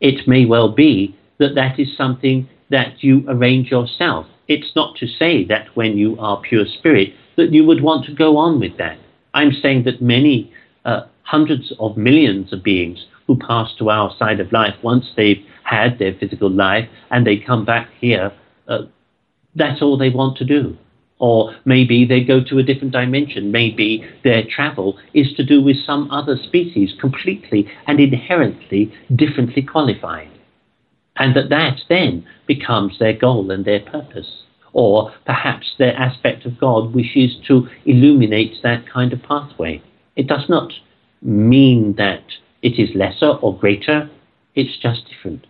it may well be that that is something that you arrange yourself. It's not to say that when you are pure spirit that you would want to go on with that. I'm saying that many uh, hundreds of millions of beings who pass to our side of life once they've had their physical life and they come back here, uh, that's all they want to do. Or maybe they go to a different dimension. Maybe their travel is to do with some other species completely and inherently differently qualified. And that that then becomes their goal and their purpose. Or perhaps their aspect of God wishes to illuminate that kind of pathway. It does not mean that it is lesser or greater, it's just different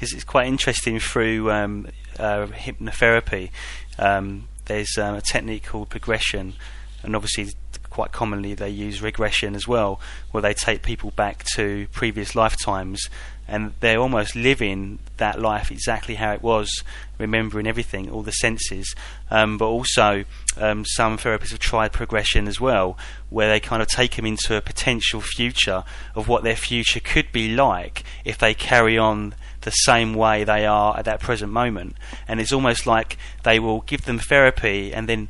because it's quite interesting through um, uh, hypnotherapy. Um, there's um, a technique called progression, and obviously, quite commonly, they use regression as well, where they take people back to previous lifetimes and they're almost living that life exactly how it was, remembering everything, all the senses. Um, but also, um, some therapists have tried progression as well, where they kind of take them into a potential future of what their future could be like if they carry on the same way they are at that present moment. And it's almost like they will give them therapy and then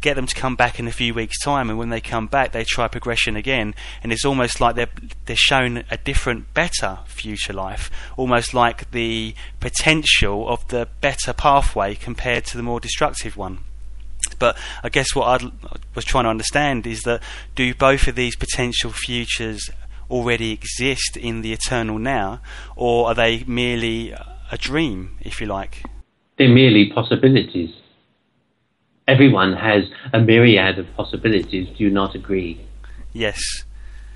get them to come back in a few weeks' time, and when they come back, they try progression again, and it's almost like they're they're shown a different, better future life, almost like the potential of the better pathway compared to the more destructive one. But I guess what I was trying to understand is that do both of these potential futures already exist in the eternal now, or are they merely a dream, if you like? They're merely possibilities. Everyone has a myriad of possibilities. Do you not agree? Yes.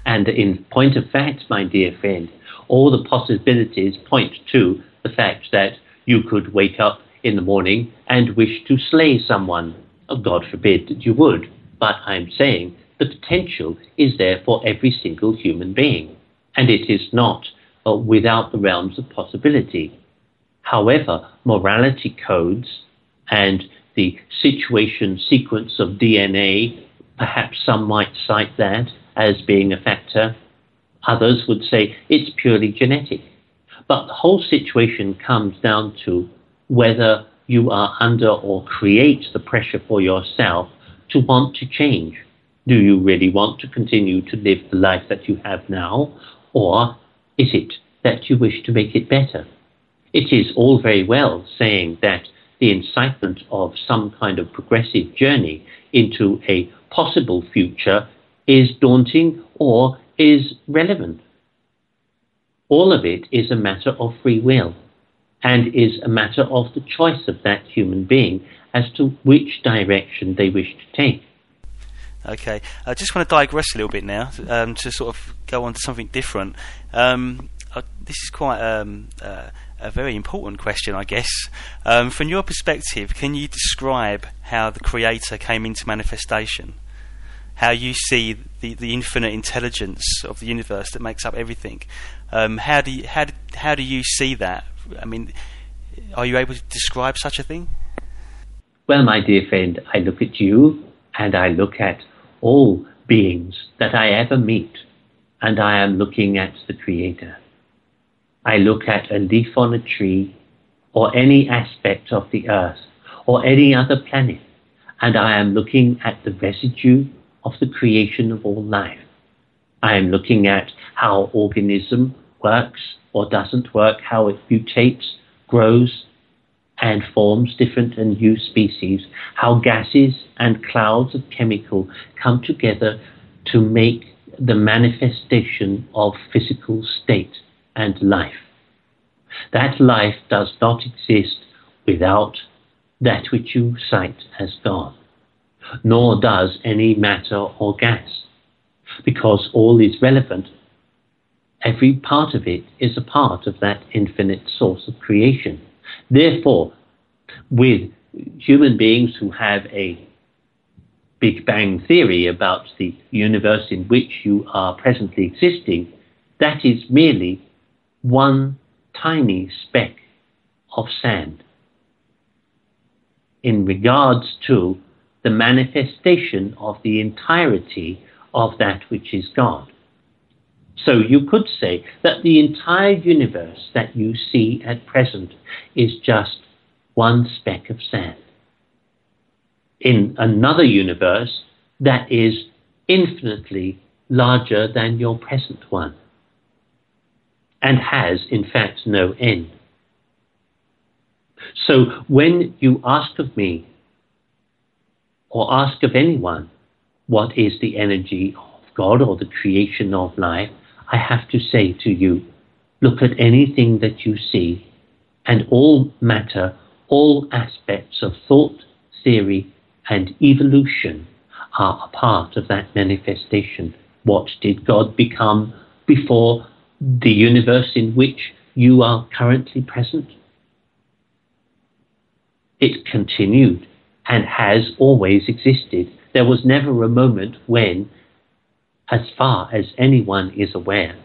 And in point of fact, my dear friend, all the possibilities point to the fact that you could wake up in the morning and wish to slay someone. Oh, God forbid that you would. But I'm saying the potential is there for every single human being, and it is not uh, without the realms of possibility. However, morality codes and the situation sequence of DNA, perhaps some might cite that as being a factor. Others would say it's purely genetic. But the whole situation comes down to whether you are under or create the pressure for yourself to want to change. Do you really want to continue to live the life that you have now, or is it that you wish to make it better? It is all very well saying that the incitement of some kind of progressive journey into a possible future is daunting or is relevant. All of it is a matter of free will and is a matter of the choice of that human being as to which direction they wish to take. Okay, I just want to digress a little bit now um, to sort of go on to something different. Um, uh, this is quite um, uh, a very important question, I guess. Um, from your perspective, can you describe how the Creator came into manifestation? How you see the, the infinite intelligence of the universe that makes up everything? Um, how do you, how how do you see that? I mean, are you able to describe such a thing? Well, my dear friend, I look at you and I look at all beings that I ever meet, and I am looking at the Creator. I look at a leaf on a tree, or any aspect of the earth, or any other planet, and I am looking at the residue of the creation of all life. I am looking at how organism works or doesn't work, how it mutates, grows, and forms different and new species, how gases and clouds of chemical come together to make the manifestation of physical state and life. That life does not exist without that which you cite as God, nor does any matter or gas, because all is relevant. Every part of it is a part of that infinite source of creation. Therefore, with human beings who have a Big Bang theory about the universe in which you are presently existing, that is merely one tiny speck of sand in regards to the manifestation of the entirety of that which is God. So you could say that the entire universe that you see at present is just one speck of sand. In another universe that is infinitely larger than your present one and has, in fact, no end. So when you ask of me or ask of anyone what is the energy of God or the creation of life, I have to say to you, look at anything that you see, and all matter, all aspects of thought, theory, and evolution are a part of that manifestation. What did God become before the universe in which you are currently present? It continued and has always existed. There was never a moment when as far as anyone is aware,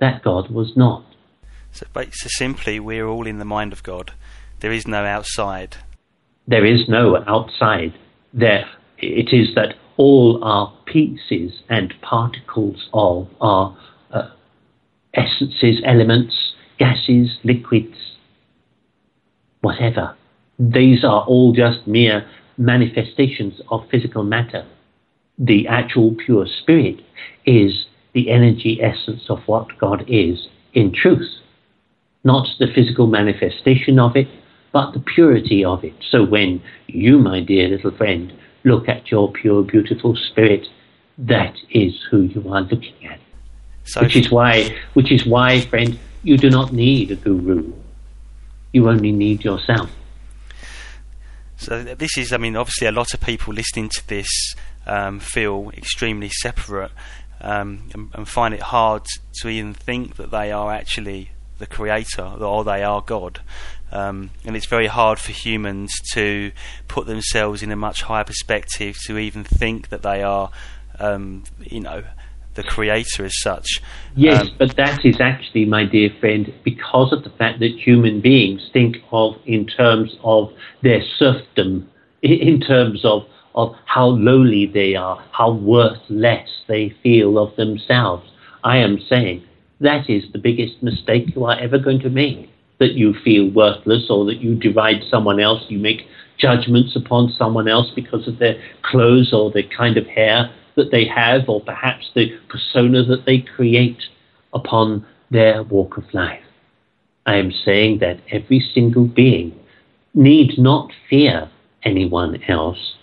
that God was not. So, so simply, we're all in the mind of God. There is no outside. There is no outside. There it is that all our pieces and particles of our uh, essences, elements, gases, liquids, whatever. These are all just mere manifestations of physical matter the actual pure spirit is the energy essence of what God is in truth. Not the physical manifestation of it, but the purity of it. So when you, my dear little friend, look at your pure, beautiful spirit, that is who you are looking at. So which is why, which is why, friend, you do not need a guru. You only need yourself. So this is, I mean, obviously a lot of people listening to this um, feel extremely separate um, and, and, find it hard to even think that they are actually the creator or they are God. Um, and it's very hard for humans to put themselves in a much higher perspective to even think that they are, um, you know, the creator as such. Yes, um, but that is actually, my dear friend, because of the fact that human beings think of in terms of their serfdom, in terms of, of how lowly they are, how worthless they feel of themselves. I am saying that is the biggest mistake you are ever going to make. That you feel worthless or that you deride someone else, you make judgments upon someone else because of their clothes or the kind of hair that they have, or perhaps the persona that they create upon their walk of life. I am saying that every single being need not fear anyone else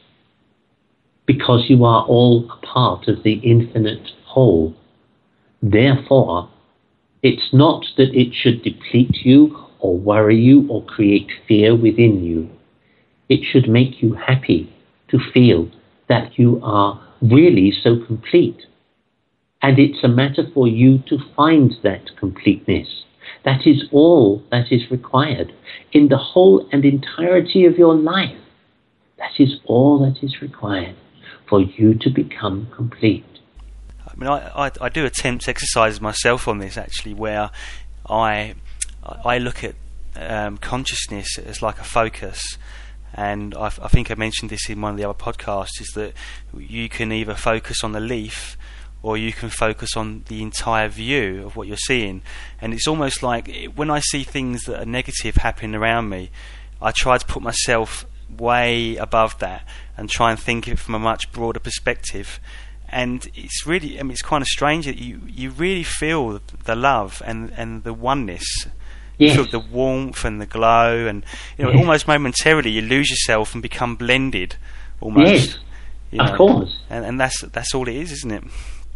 because you are all a part of the infinite whole. Therefore, it's not that it should deplete you or worry you or create fear within you. It should make you happy to feel that you are really so complete. And it's a matter for you to find that completeness. That is all that is required in the whole and entirety of your life. That is all that is required for you to become complete. I mean, I, I, I do attempt exercises myself on this actually, where I I look at um, consciousness as like a focus, and I, I, think I mentioned this in one of the other podcasts. Is that you can either focus on the leaf, or you can focus on the entire view of what you're seeing, and it's almost like when I see things that are negative happening around me, I try to put myself way above that and try and think of it from a much broader perspective and it's really I mean it's kind of strange that you you really feel the love and and the oneness. You feel the warmth and the glow, and you know, almost momentarily you lose yourself and become blended, almost. Yes, you know? of course. And, and that's that's all it is, isn't it?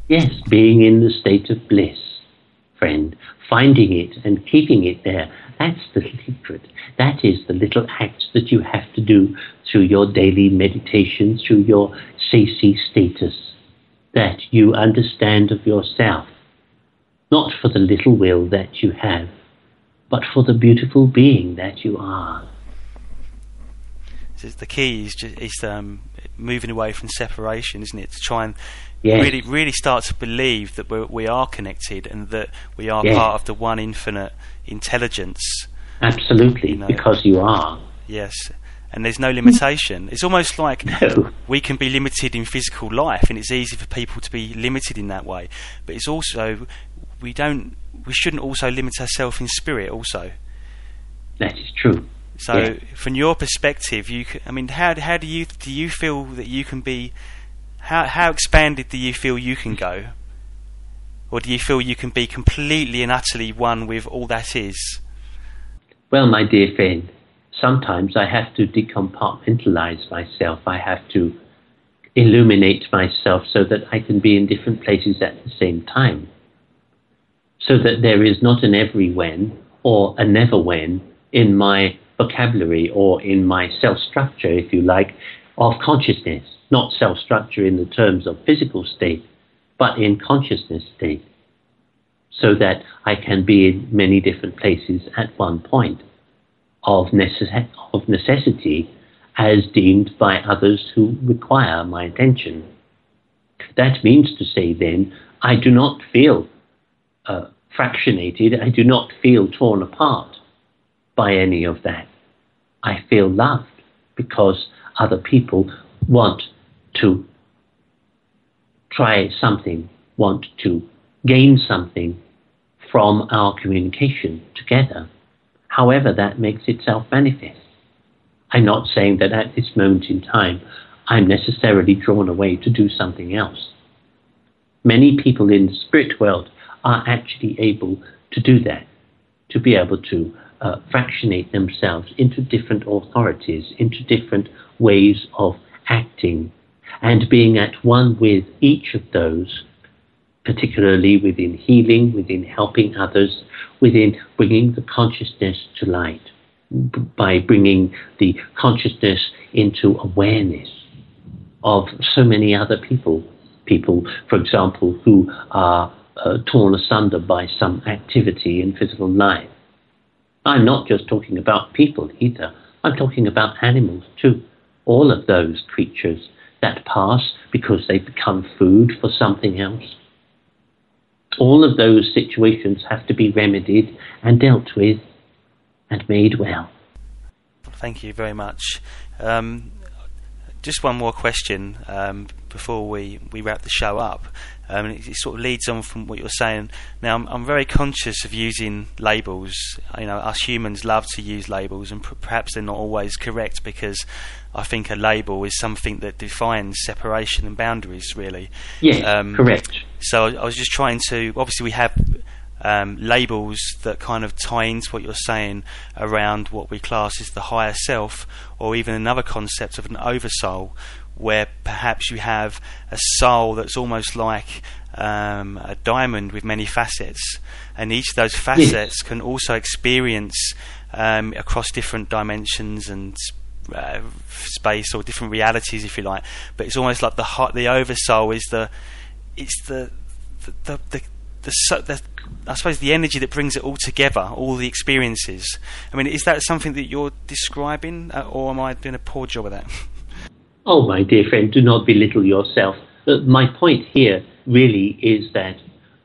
Yes, being in the state of bliss, friend, finding it and keeping it there. That's the secret. That is the little act that you have to do through your daily meditation, through your sesi status that you understand of yourself, not for the little will that you have, but for the beautiful being that you are. So the key is just, is um, moving away from separation, isn't it? To try and yes. really, really start to believe that we're, we are connected and that we are yes. part of the one infinite intelligence. Absolutely, you know? because you are. Yes, and there's no mm. limitation. It's almost like <laughs> no. we can be limited in physical life, and it's easy for people to be limited in that way. But it's also we don't we shouldn't also limit ourselves in spirit. Also, that is true. So, yeah. from your perspective, you I mean, how how do you do you feel that you can be? How how expanded do you feel you can go? Or do you feel you can be completely and utterly one with all that is? Well, my dear friend, sometimes I have to decompartmentalize myself. I have to illuminate myself so that I can be in different places at the same time. So that there is not an every when or a never when in my vocabulary or in my self structure, if you like, of consciousness. Not self structure in the terms of physical state, but in consciousness state. So that I can be in many different places at one point of, necess- of necessity as deemed by others who require my attention. That means to say, then, I do not feel uh, fractionated, I do not feel torn apart by any of that. I feel loved because other people want to try something, want to gain something from our communication together however that makes itself manifest. I'm not saying that at this moment in time I'm necessarily drawn away to do something else. Many people in the spirit world are actually able to do that, to be able to uh, fractionate themselves into different authorities, into different ways of acting, and being at one with each of those, particularly within healing, within helping others, within bringing the consciousness to light, by bringing the consciousness into awareness of so many other people. People, for example, who are uh, torn asunder by some activity in physical life. I'm not just talking about people either, I'm talking about animals too. All of those creatures that pass because they become food for something else. All of those situations have to be remedied and dealt with and made well. Thank you very much. Um, just one more question um, before we, we wrap the show up. Um, it, it, sort of leads on from what you're saying. Now, I'm, I'm, very conscious of using labels. You know, us humans love to use labels, and perhaps they're not always correct because I think a label is something that defines separation and boundaries, really. Yeah, um, correct. So I was just trying to. Obviously, we have um, labels that kind of tie into what you're saying around what we class as the higher self, or even another concept of an oversoul, where perhaps you have a soul that's almost like um, a diamond with many facets, and each of those facets yes. can also experience um, across different dimensions and uh, space or different realities, if you like. But it's almost like the heart, the oversoul is the it's the the the, the, the, the I suppose the energy that brings it all together, all the experiences. I mean, is that something that you're describing, uh, or am I doing a poor job of that? <laughs> Oh, my dear friend, do not belittle yourself. Uh, my point here really is that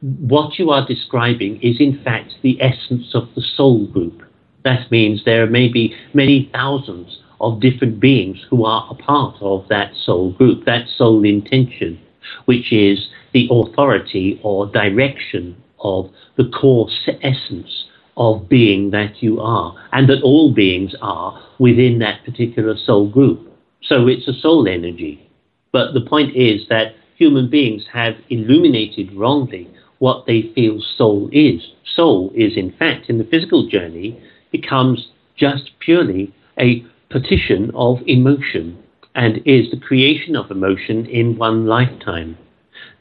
what you are describing is, in fact, the essence of the soul group. That means there may be many thousands of different beings who are a part of that soul group, that soul intention, which is the authority or direction of the core essence of being that you are, and that all beings are within that particular soul group. So it's a soul energy. But the point is that human beings have illuminated wrongly what they feel soul is. Soul is, in fact, in the physical journey, becomes just purely a partition of emotion and is the creation of emotion in one lifetime.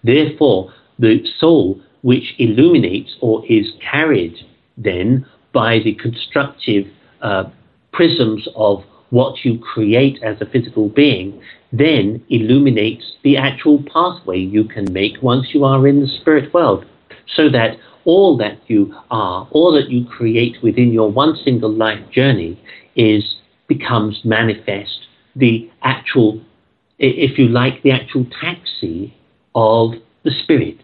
Therefore, the soul which illuminates or is carried then by the constructive uh, prisms of what you create as a physical being then illuminates the actual pathway you can make once you are in the spirit world. So that all that you are, all that you create within your one single life journey is becomes manifest the actual, if you like, the actual taxi of the spirit.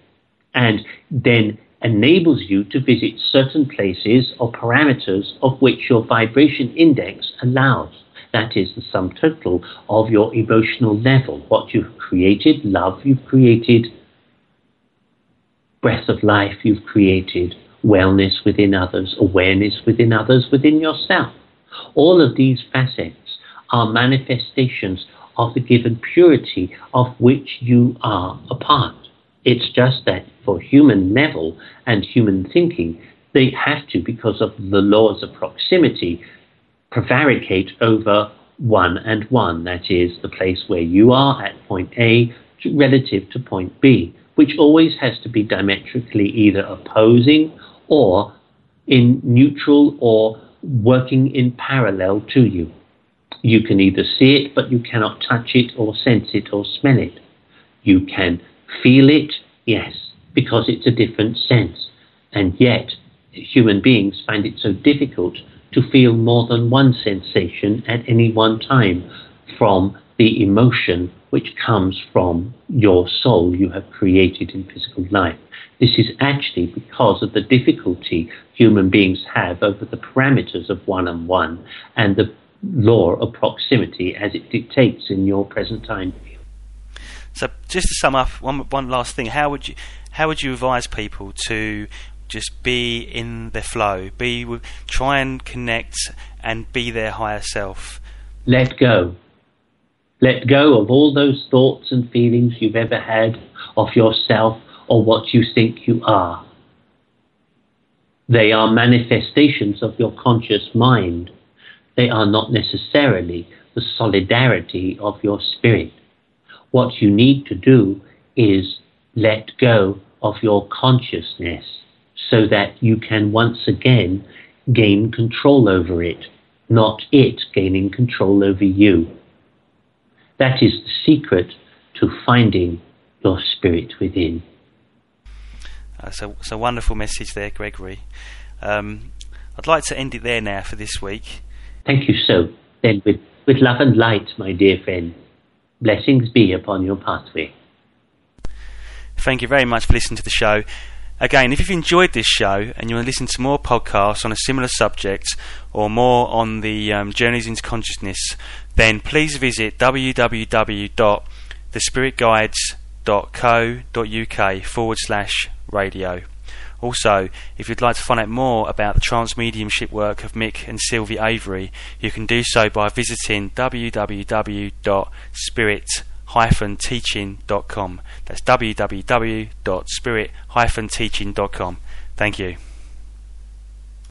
And then enables you to visit certain places or parameters of which your vibration index allows. That is the sum total of your emotional level. What you've created, love you've created, breath of life you've created, wellness within others, awareness within others, within yourself. All of these facets are manifestations of the given purity of which you are a part. It's just that for human level and human thinking, they have to, because of the laws of proximity, prevaricate over one and one, that is, the place where you are at point A relative to point B, which always has to be diametrically either opposing or in neutral or working in parallel to you. You can either see it, but you cannot touch it or sense it or smell it. You can feel it, yes, because it's a different sense. And yet, human beings find it so difficult to feel more than one sensation at any one time from the emotion which comes from your soul you have created in physical life. This is actually because of the difficulty human beings have over the parameters of one on one and the law of proximity as it dictates in your present time. So, just to sum up, one one last thing: how would you how would you advise people to just be in the flow, be try and connect and be their higher self. Let go. Let go of all those thoughts and feelings you've ever had of yourself or what you think you are. They are manifestations of your conscious mind. They are not necessarily the solidarity of your spirit. What you need to do is let go of your consciousness so that you can once again gain control over it, not it gaining control over you. That is the secret to finding your spirit within. Uh, so, it's a wonderful message there, Gregory. Um, I'd like to end it there now for this week. Thank you so. Then, with, with love and light, my dear friend, blessings be upon your pathway. Thank you very much for listening to the show. Again, if you've enjoyed this show and you want to listen to more podcasts on a similar subject or more on the um, journeys into consciousness, then please visit www.thespiritguides.co.uk forward slash radio. Also, if you'd like to find out more about the trance mediumship work of Mick and Sylvie Avery, you can do so by visiting www.spirit-teaching.com. That's www.spirit-teaching.com. Thank you.